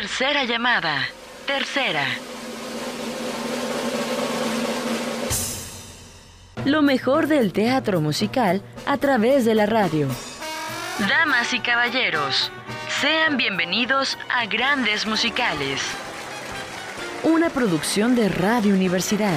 Tercera llamada. Tercera. Lo mejor del teatro musical a través de la radio. Damas y caballeros, sean bienvenidos a Grandes Musicales. Una producción de Radio Universidad.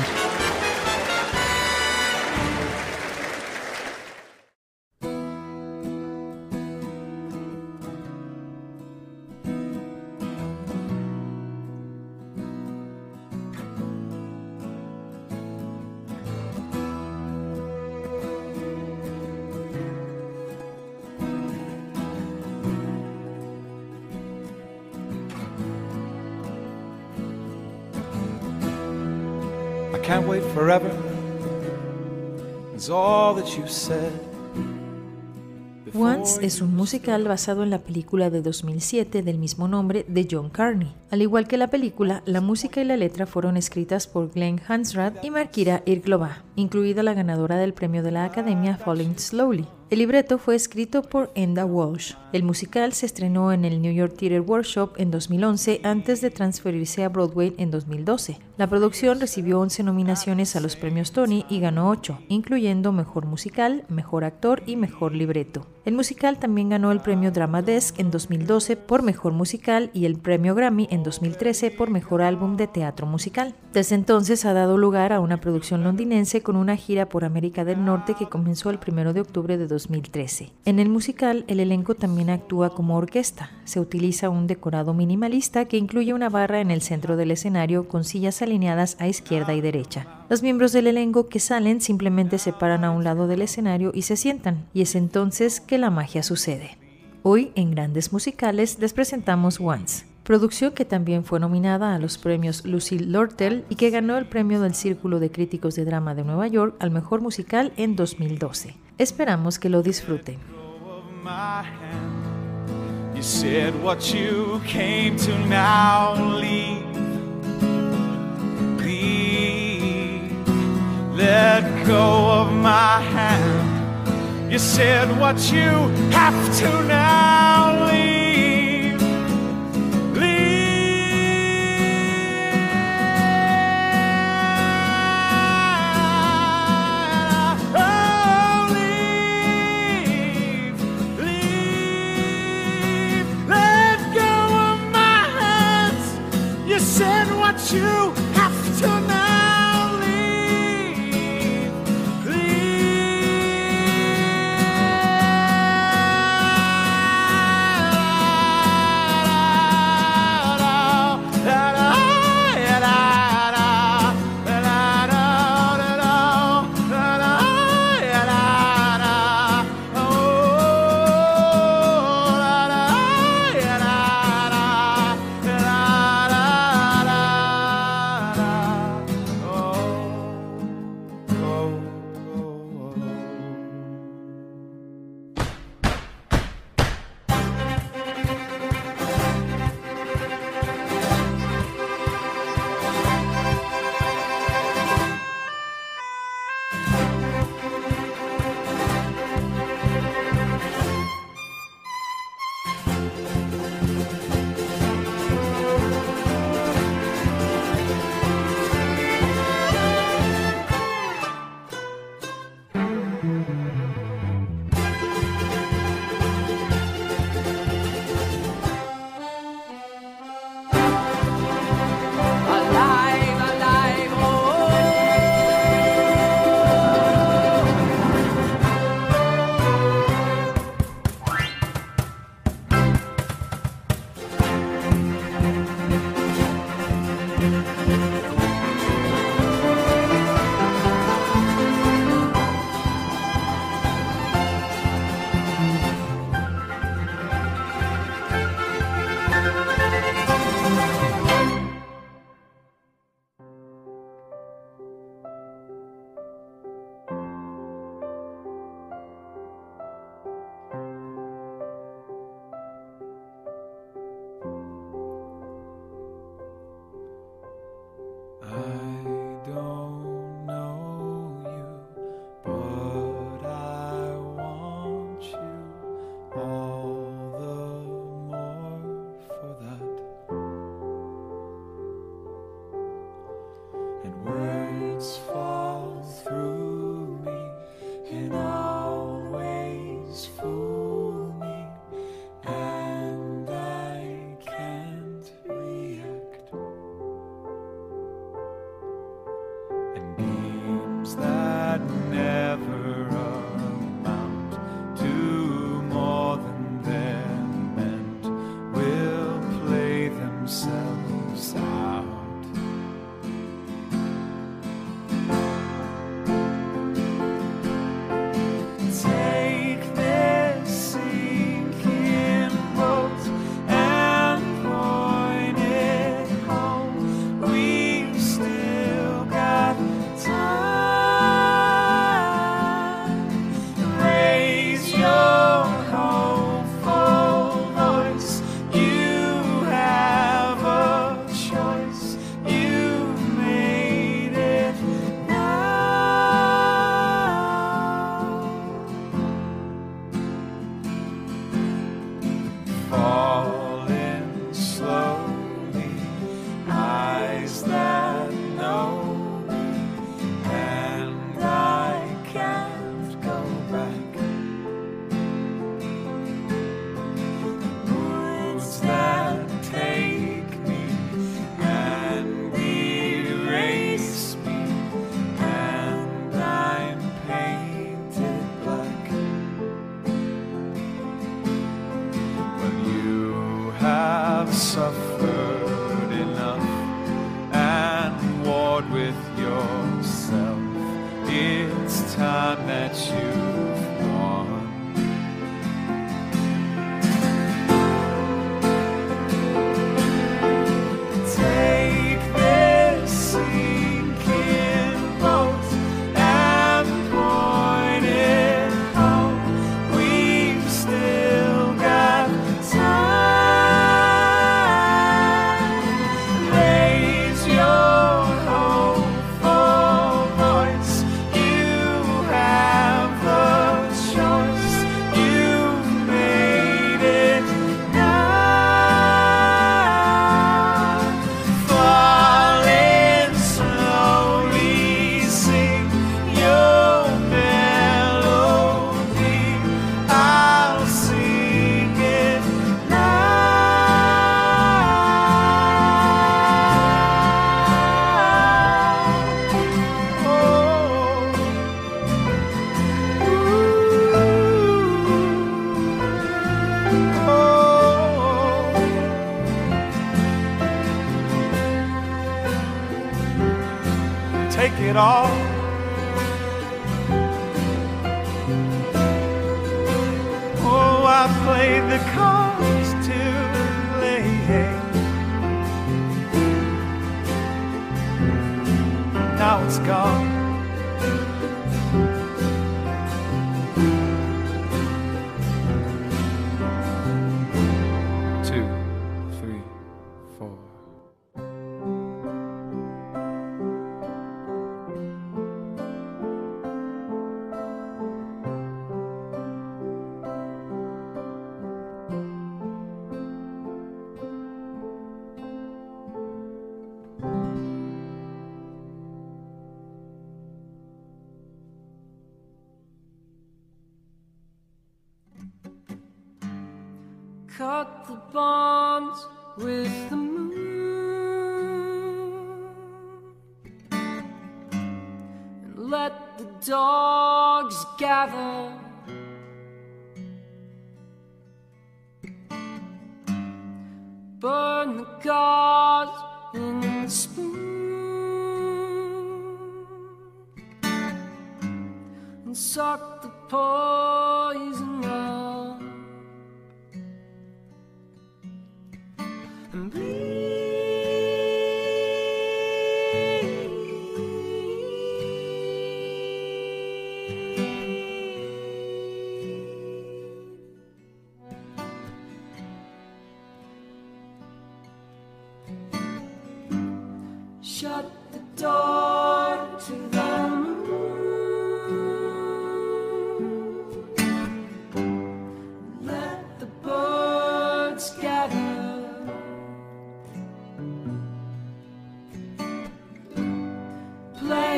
Once es un musical basado en la película de 2007 del mismo nombre de John Carney. Al igual que la película, la música y la letra fueron escritas por Glenn Hansrad y Markira Irglova, incluida la ganadora del premio de la Academia Falling Slowly. El libreto fue escrito por Enda Walsh. El musical se estrenó en el New York Theatre Workshop en 2011 antes de transferirse a Broadway en 2012. La producción recibió 11 nominaciones a los premios Tony y ganó 8, incluyendo Mejor Musical, Mejor Actor y Mejor Libreto. El musical también ganó el premio Drama Desk en 2012 por Mejor Musical y el premio Grammy en 2013 por Mejor Álbum de Teatro Musical. Desde entonces ha dado lugar a una producción londinense con una gira por América del Norte que comenzó el 1 de octubre de 2013. En el musical, el elenco también actúa como orquesta. Se utiliza un decorado minimalista que incluye una barra en el centro del escenario con sillas alineadas a izquierda y derecha. Los miembros del elenco que salen simplemente se paran a un lado del escenario y se sientan, y es entonces que la magia sucede. Hoy en Grandes Musicales les presentamos Once, producción que también fue nominada a los premios Lucille Lortel y que ganó el premio del Círculo de Críticos de Drama de Nueva York al Mejor Musical en 2012. Esperamos que lo disfruten. Leave. Let go of my hand. You said what you have to now leave. Leave. Oh, leave. Leave. Let go of my hands. You said what you have For. suffered enough and warred with yourself. It's time that you.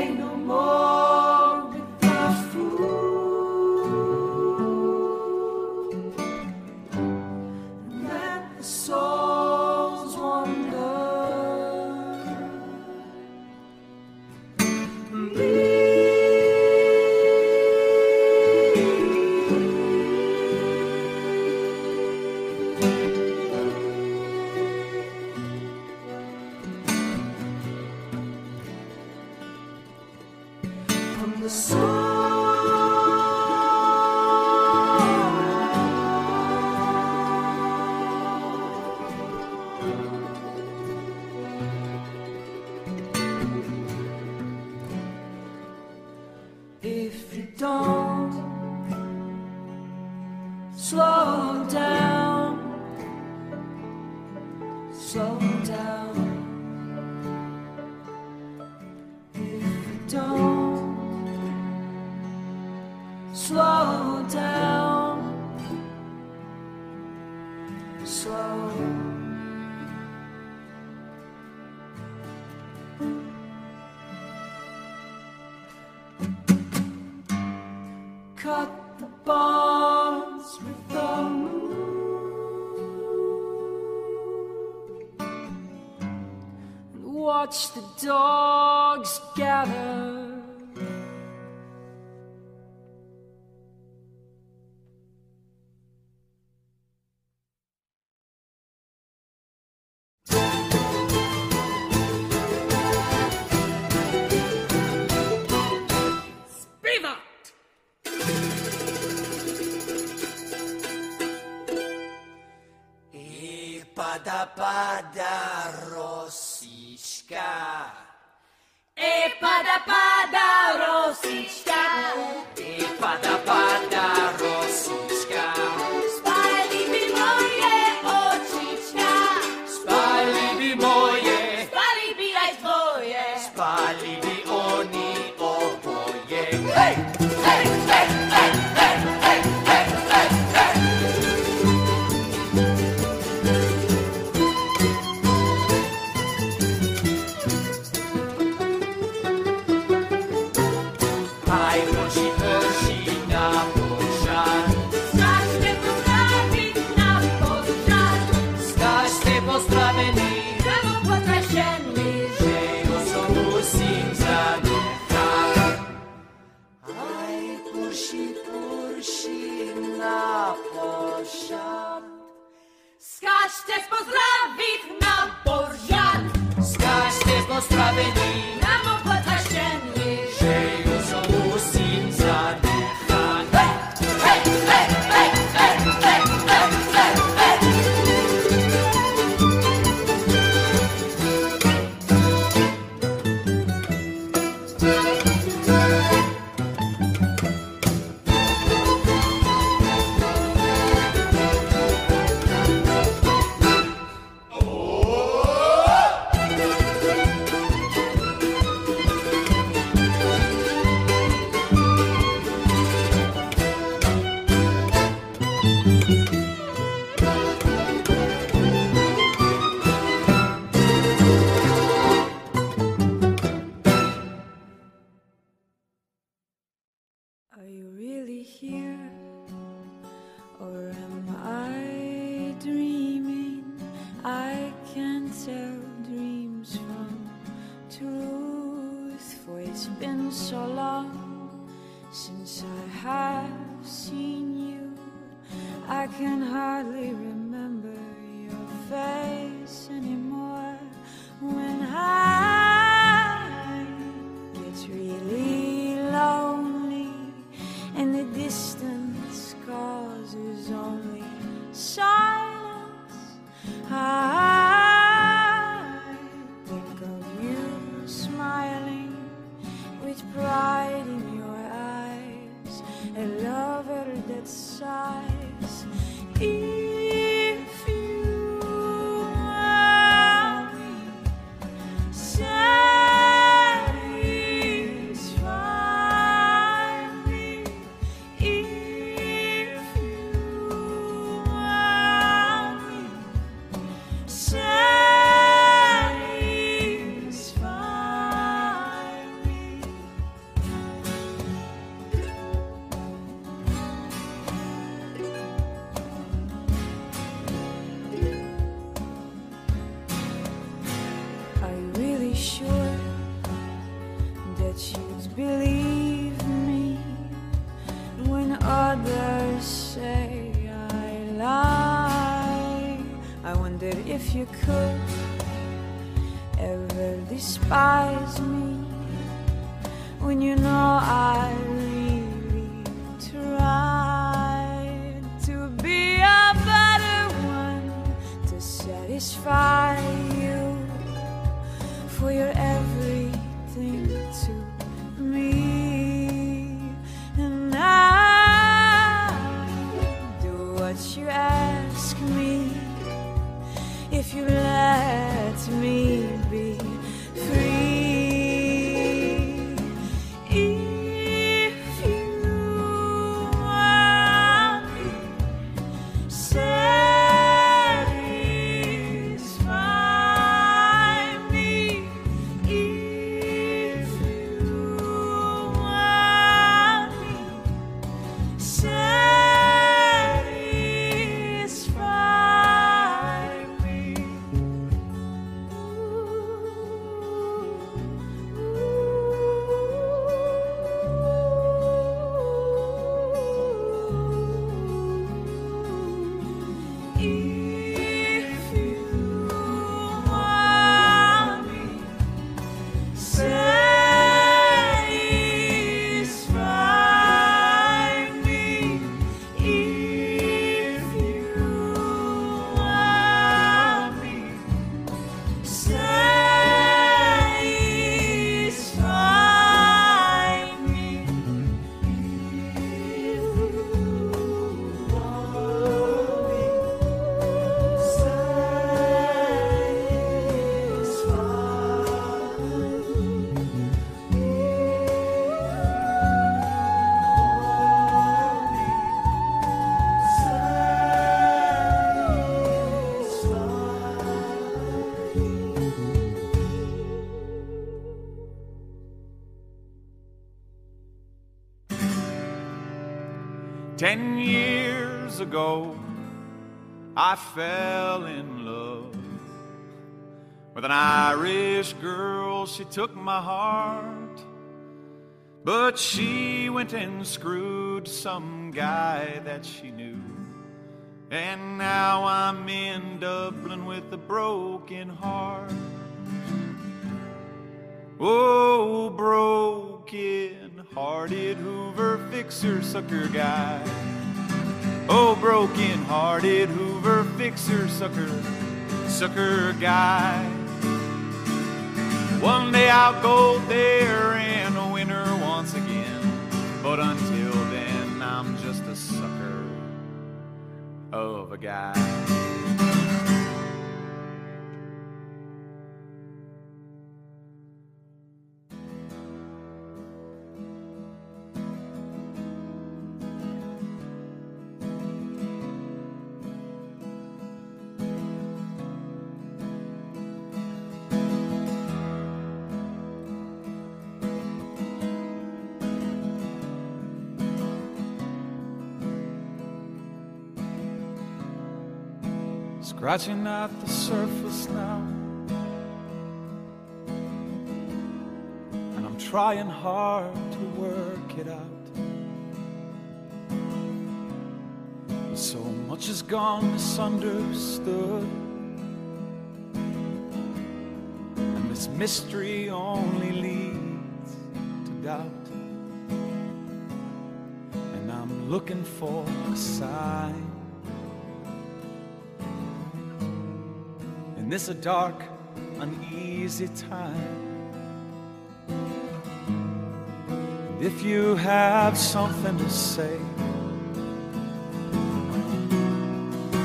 No do morro. tapada rossisca. E pada rossisca. E pada rossisca. nostra avvenire. if you could ever despise me when you know Ten years ago, I fell in love with an Irish girl. She took my heart, but she went and screwed some guy that she knew. And now I'm in Dublin with a broken heart. Oh, broken hearted Hoover fixer sucker guy. Oh, broken hearted Hoover fixer sucker, sucker guy. One day I'll go there and win her once again. But until then, I'm just a sucker of a guy. Scratching at the surface now. And I'm trying hard to work it out. But so much has gone misunderstood. And this mystery only leads to doubt. And I'm looking for a sign. This a dark, uneasy time. And if you have something to say,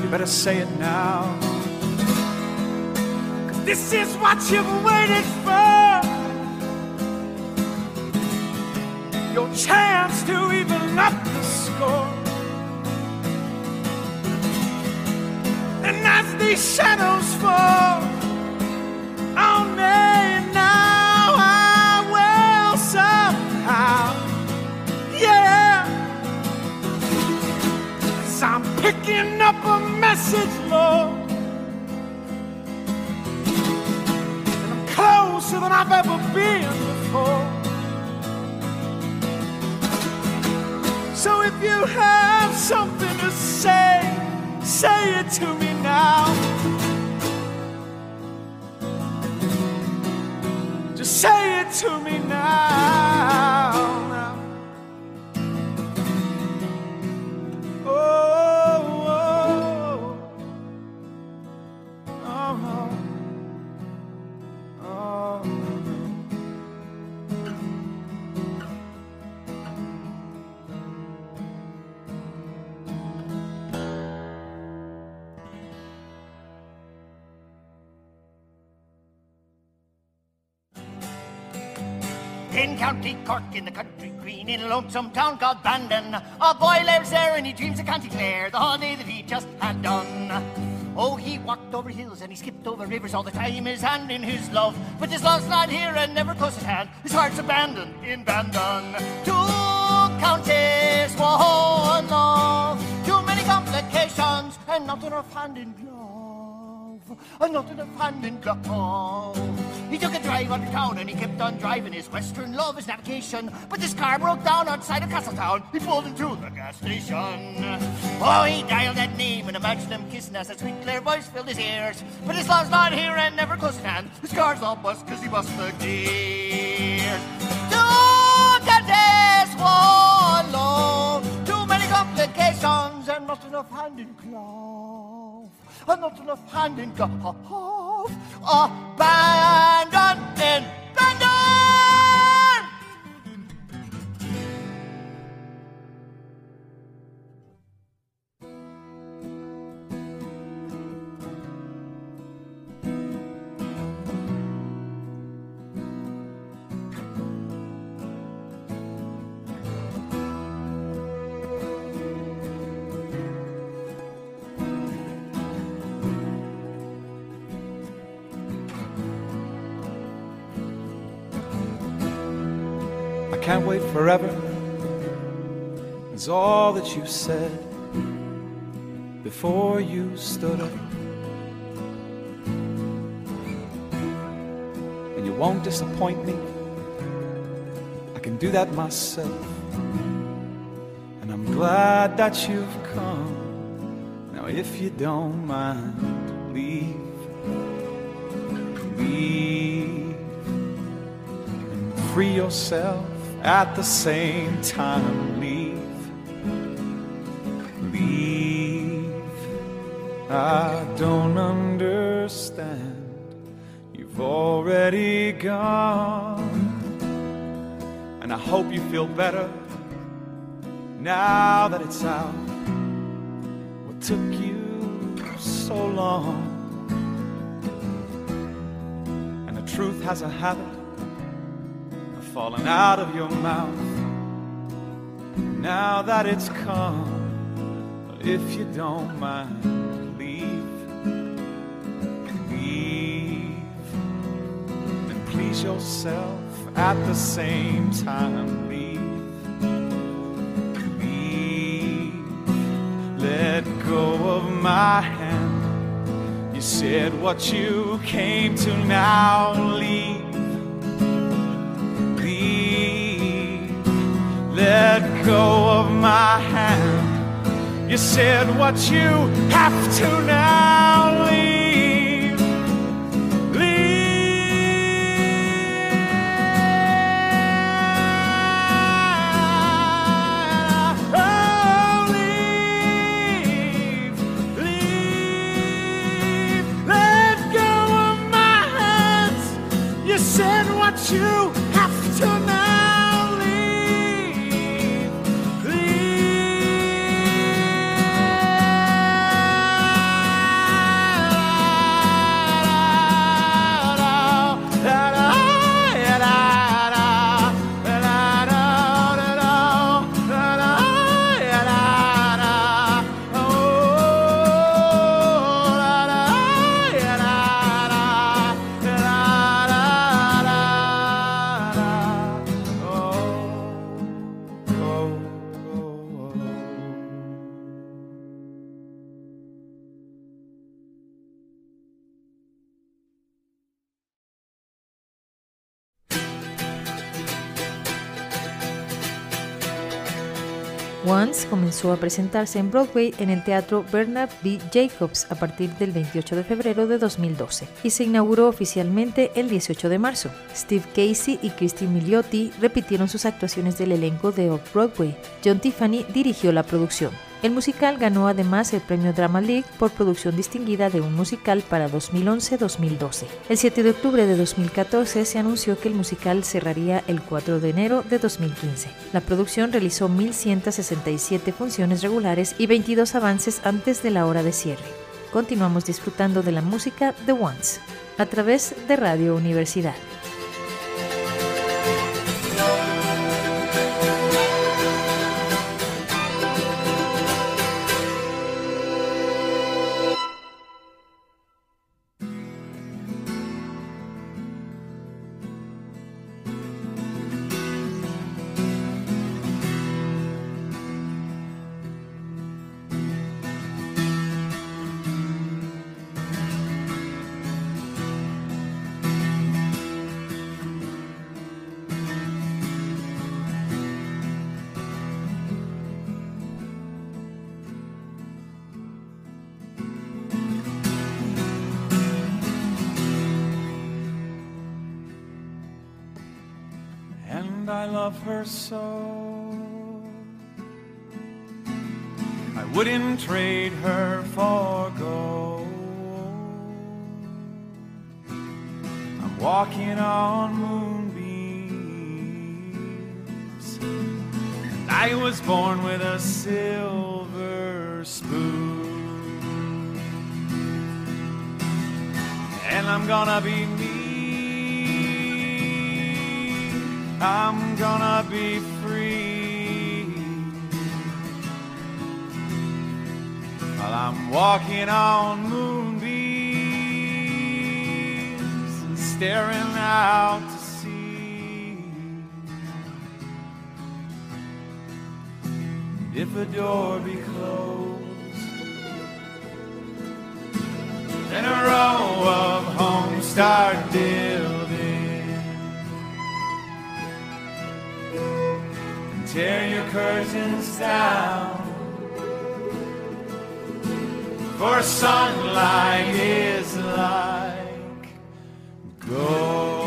you better say it now. 'Cause this is what you've waited for. Your chance to these shadows fall on me now, I will somehow, yeah. As I'm picking up a message, Lord. And I'm closer than I've ever been before. So if you have something to say, say it to me now. Just say it to me now. In the country green, in a lonesome town called Bandon. A boy lives there and he dreams of County Clare, the holiday that he just had done. Oh, he walked over hills and he skipped over rivers all the time, his hand in his love. But his love's not here and never close at hand. His heart's abandoned in Bandon. Two counties, one love. Too many complications and not enough hand in glove. And not enough hand in glove. He took a drive out of town and he kept on driving his western love, his navigation. But his car broke down outside of Castletown. He pulled into the gas station. Oh, he dialed that name and imagined him kissing as a sweet clear voice filled his ears. But his love's not here and never close at hand. His car's all bust cause he bust the gears. Two days, one love. Too many complications and not enough hand in glove. Not enough hand in glove. Forever. Is all that you said before you stood up. And you won't disappoint me. I can do that myself. And I'm glad that you've come. Now, if you don't mind, leave. Leave and free yourself at the same time. Leave, leave. I don't understand. You've already gone, and I hope you feel better now that it's out. What took you so long? And the truth has a habit falling out of your mouth. Now that it's come, if you don't mind, leave, leave, and please yourself at the same time. Leave, leave, let go of my hand. You said what you came to now. Leave, let go of my hand. You said what you have to now. Leave, leave. Oh, leave, leave. Let go of my hands. You said what you have to now Once comenzó a presentarse en Broadway en el teatro Bernard B. Jacobs a partir del 28 de febrero de 2012 y se inauguró oficialmente el 18 de marzo. Steve Casey y Christine Milioti repitieron sus actuaciones del elenco de Off-Broadway. John Tiffany dirigió la producción. El musical ganó además el premio Drama League por producción distinguida de un musical para 2011-2012. El 7 de octubre de 2014 se anunció que el musical cerraría el 4 de enero de 2015. La producción realizó 1.167 funciones regulares y 22 avances antes de la hora de cierre. Continuamos disfrutando de la música The Once a través de Radio Universidad. Her so. I wouldn't trade her for gold. I'm walking on moonbeams. And I was born with a silver spoon. And I'm gonna be me. I'm gonna be free. While I'm walking on moonbeams and staring out to sea. If a door be closed, then a row of homes start building. Tear your curtains down. For sunlight is like gold.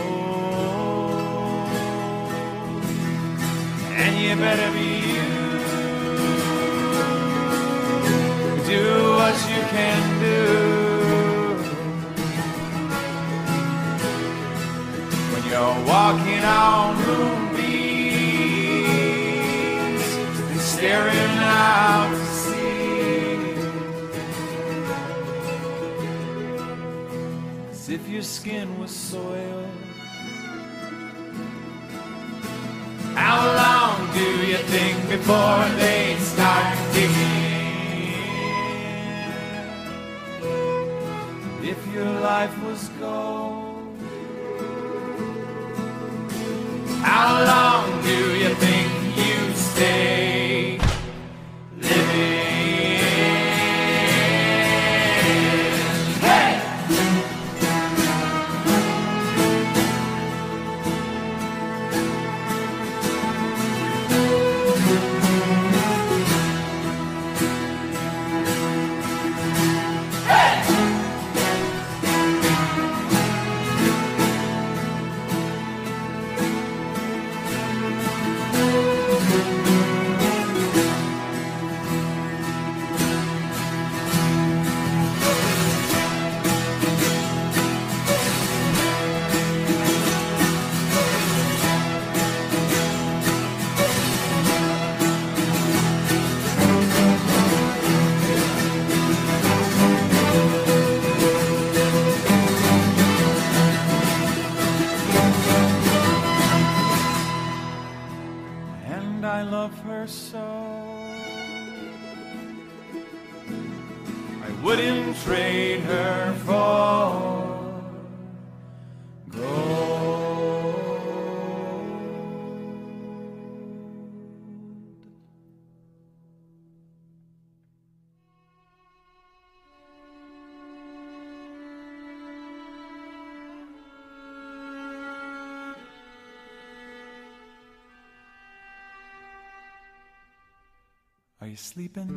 And you better be you. Do what you can do. When you're walking on moonbeams staring out to sea. As if your skin was soiled. How long do you think before they start digging? If your life was gold, how long Are you sleeping?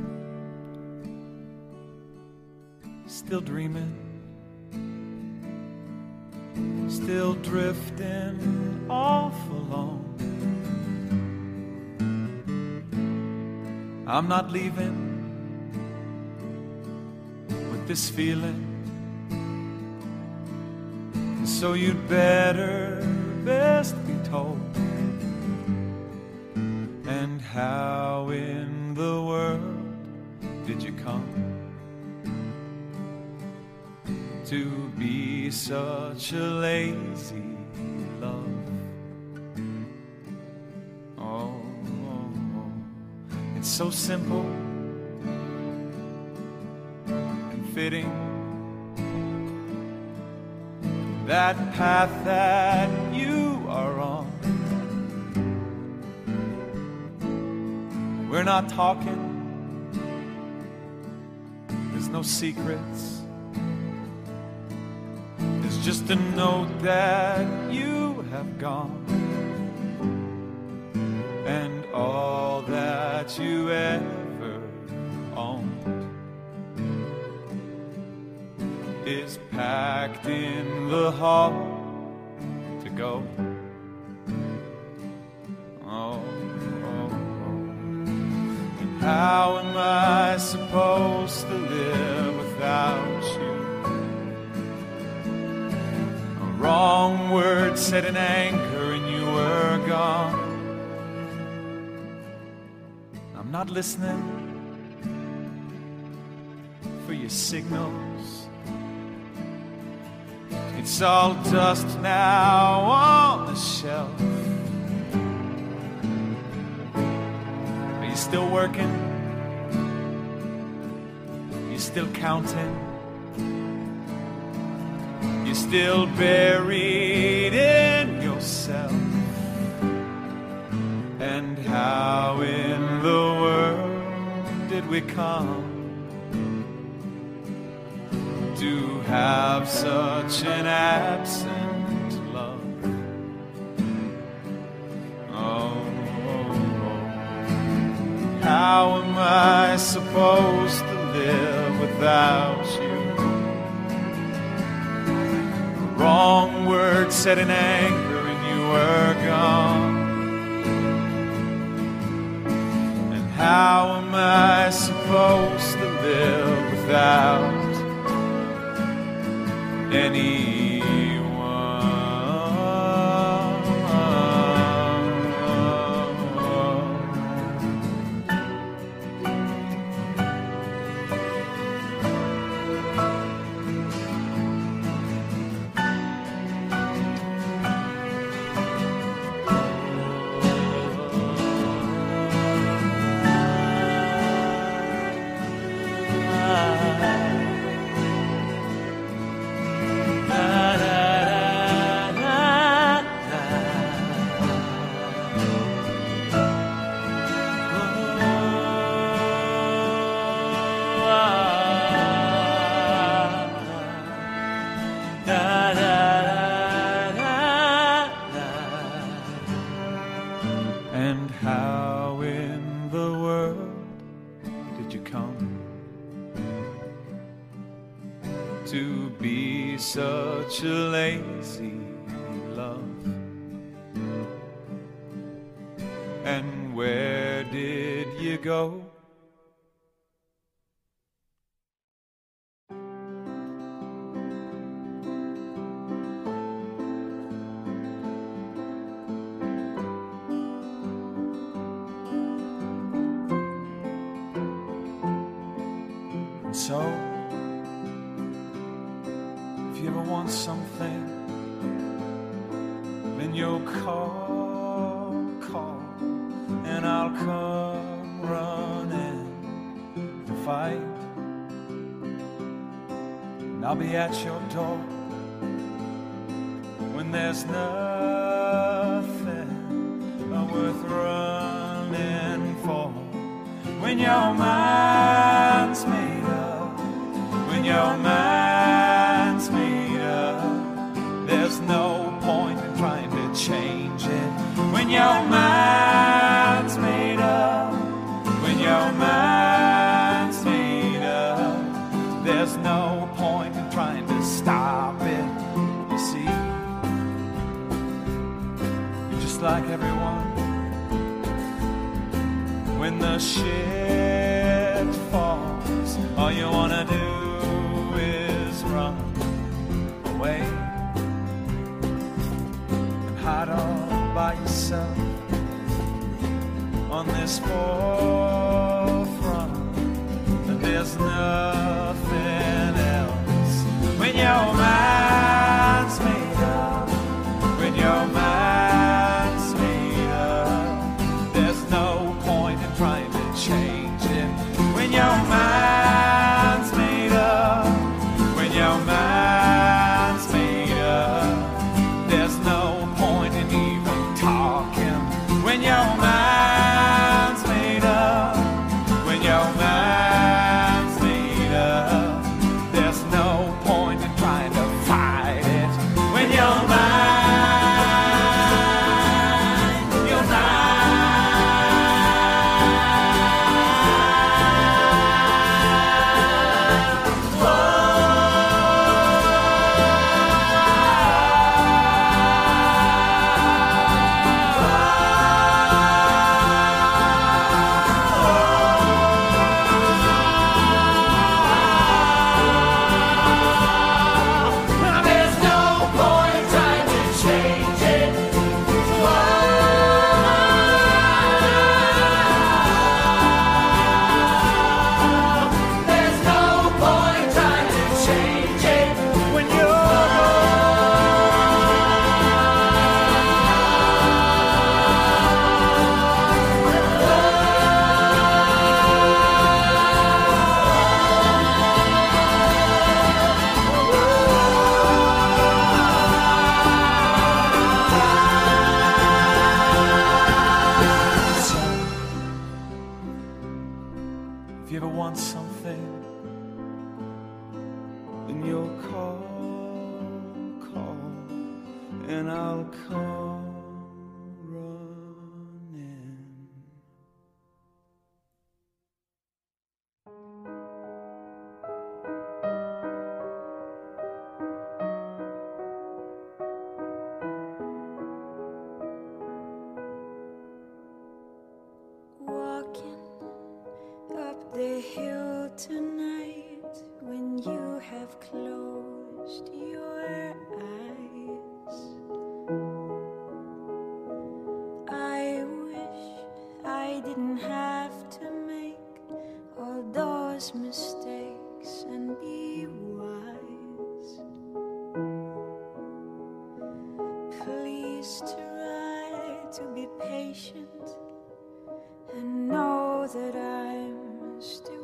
Still dreaming? Still drifting off alone? I'm not leaving with this feeling. So you'd better best be told. And how in the world did you come to be such a lazy love? Oh, oh, oh. it's so simple and fitting. That path that not talking. There's no secrets. There's just a note that you have gone. And all that you ever owned is packed in the hall supposed to live without you? A wrong word said in anger and you were gone. I'm not listening for your signals. It's all dust now on the shelf. Still working? You're still counting? You're still buried in yourself. And how in the world did we come to have such an absent how am I supposed to live without you? The Wrong word said in anger, and you were gone. And how am I supposed to live without anyone? At your shit falls, all you wanna do is run away and hide all by yourself on this forefront. And there's nothing patient and know that I'm still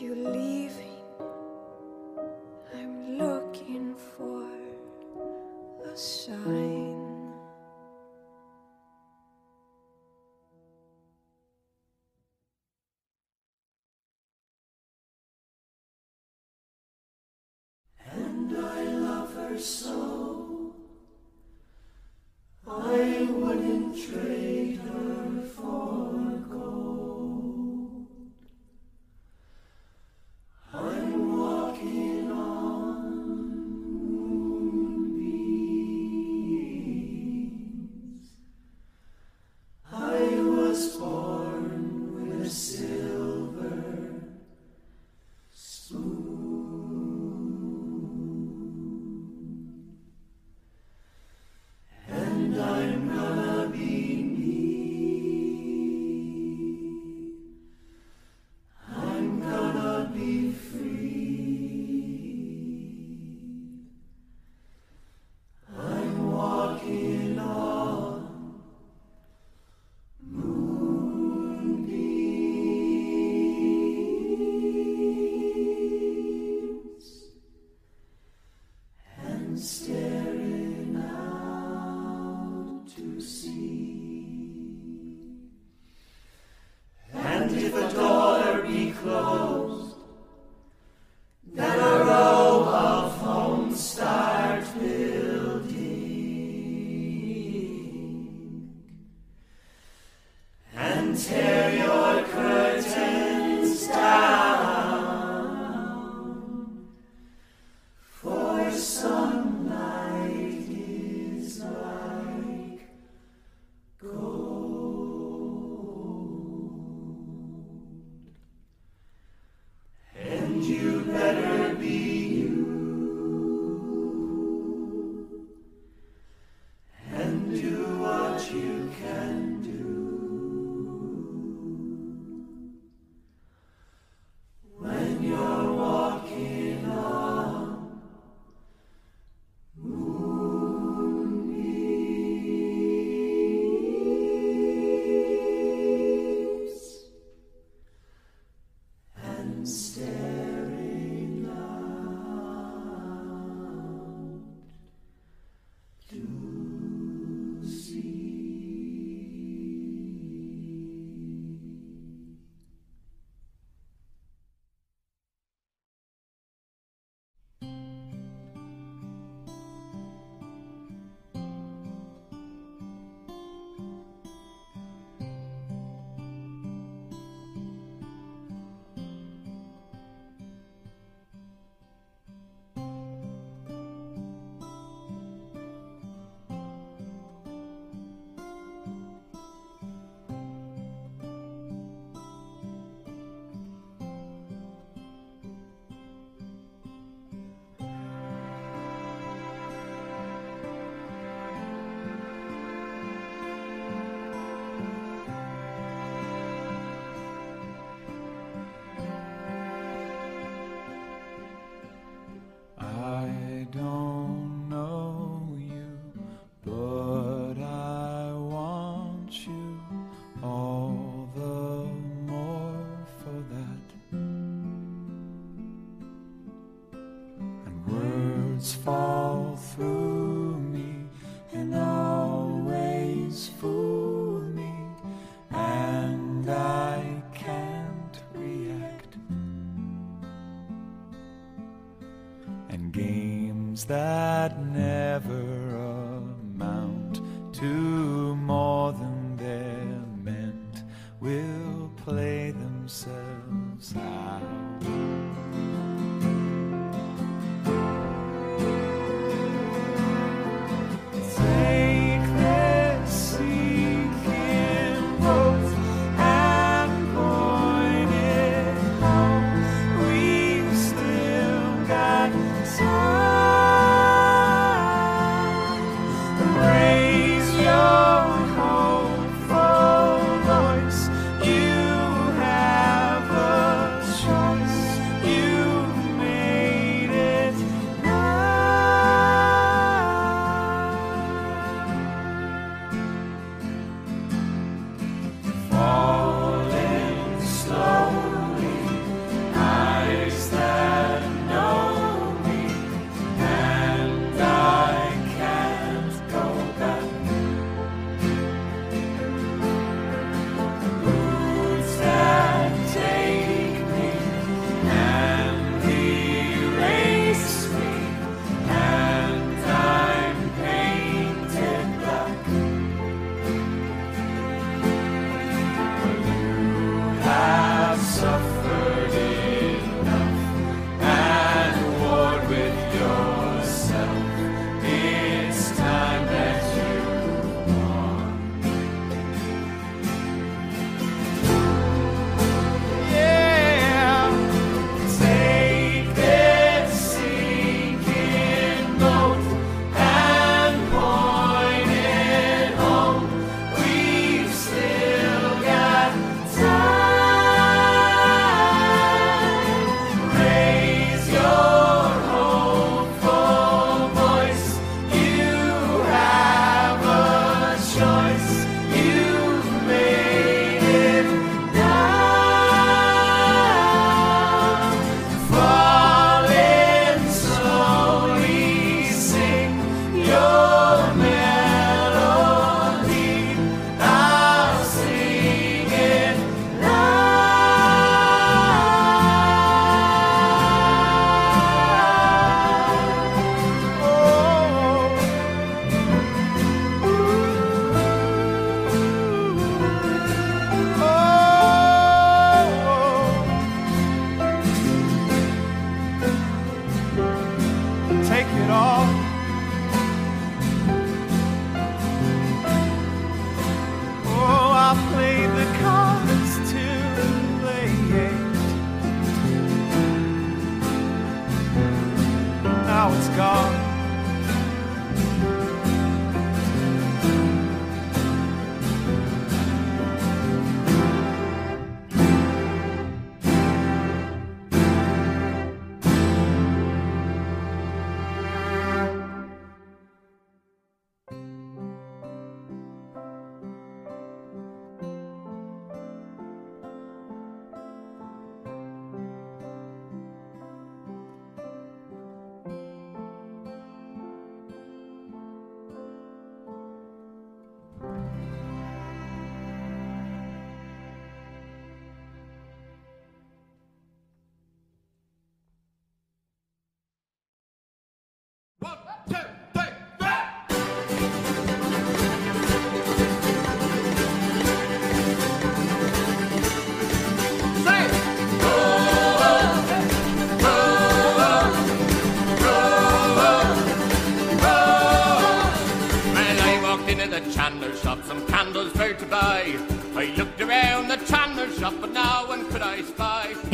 you leaving, that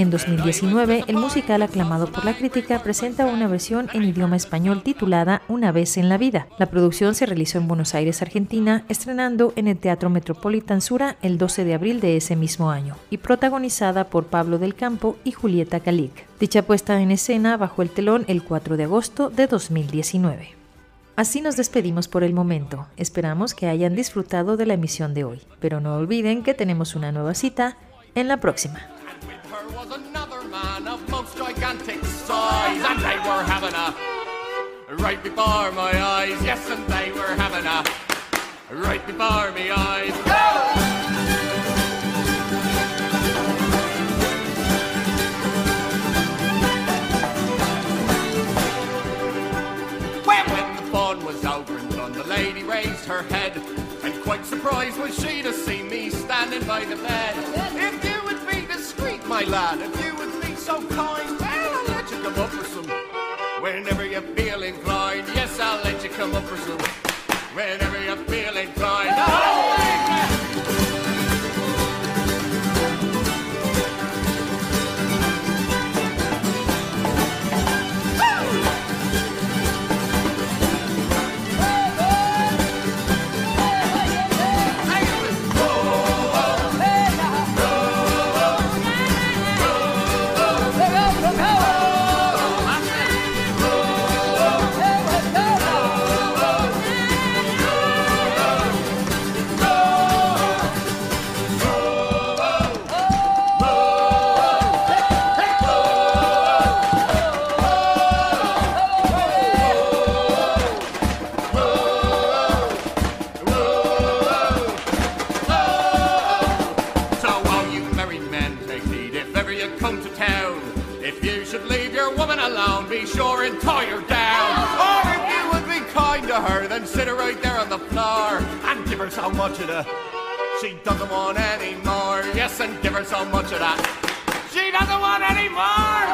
En 2019, el musical aclamado por la crítica presenta una versión en idioma español titulada Una vez en la vida. La producción se realizó en Buenos Aires, Argentina, estrenando en el Teatro Metropolitan Sura el 12 de abril de ese mismo año y protagonizada por Pablo del Campo y Julieta Calic. Dicha puesta en escena bajo el telón el 4 de agosto de 2019. Así nos despedimos por el momento. Esperamos que hayan disfrutado de la emisión de hoy, pero no olviden que tenemos una nueva cita en la próxima. Her was another man of most gigantic size, and they were having a right before my eyes. Yes, and they were having a right before my eyes. Well, when the fun was over and done, the lady raised her head, and quite surprised was she to see me standing by the bed. My lad, if you would be so kind, well, I'll let you come up for some. Whenever you feel inclined, yes, I'll let you come up for some. Whenever you feel much of the she doesn't want any more. Yes, and give her so much of that she doesn't want any more.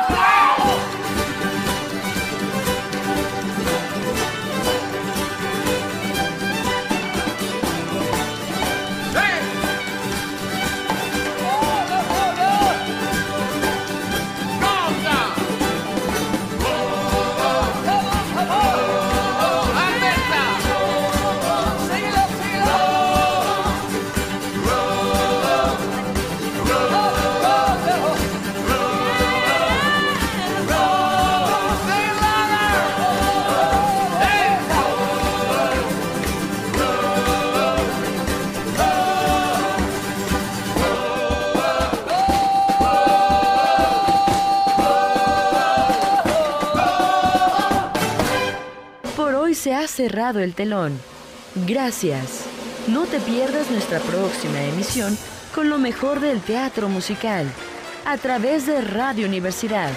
Cerrado el telón. Gracias. No te pierdas nuestra próxima emisión con lo mejor del teatro musical a través de Radio Universidad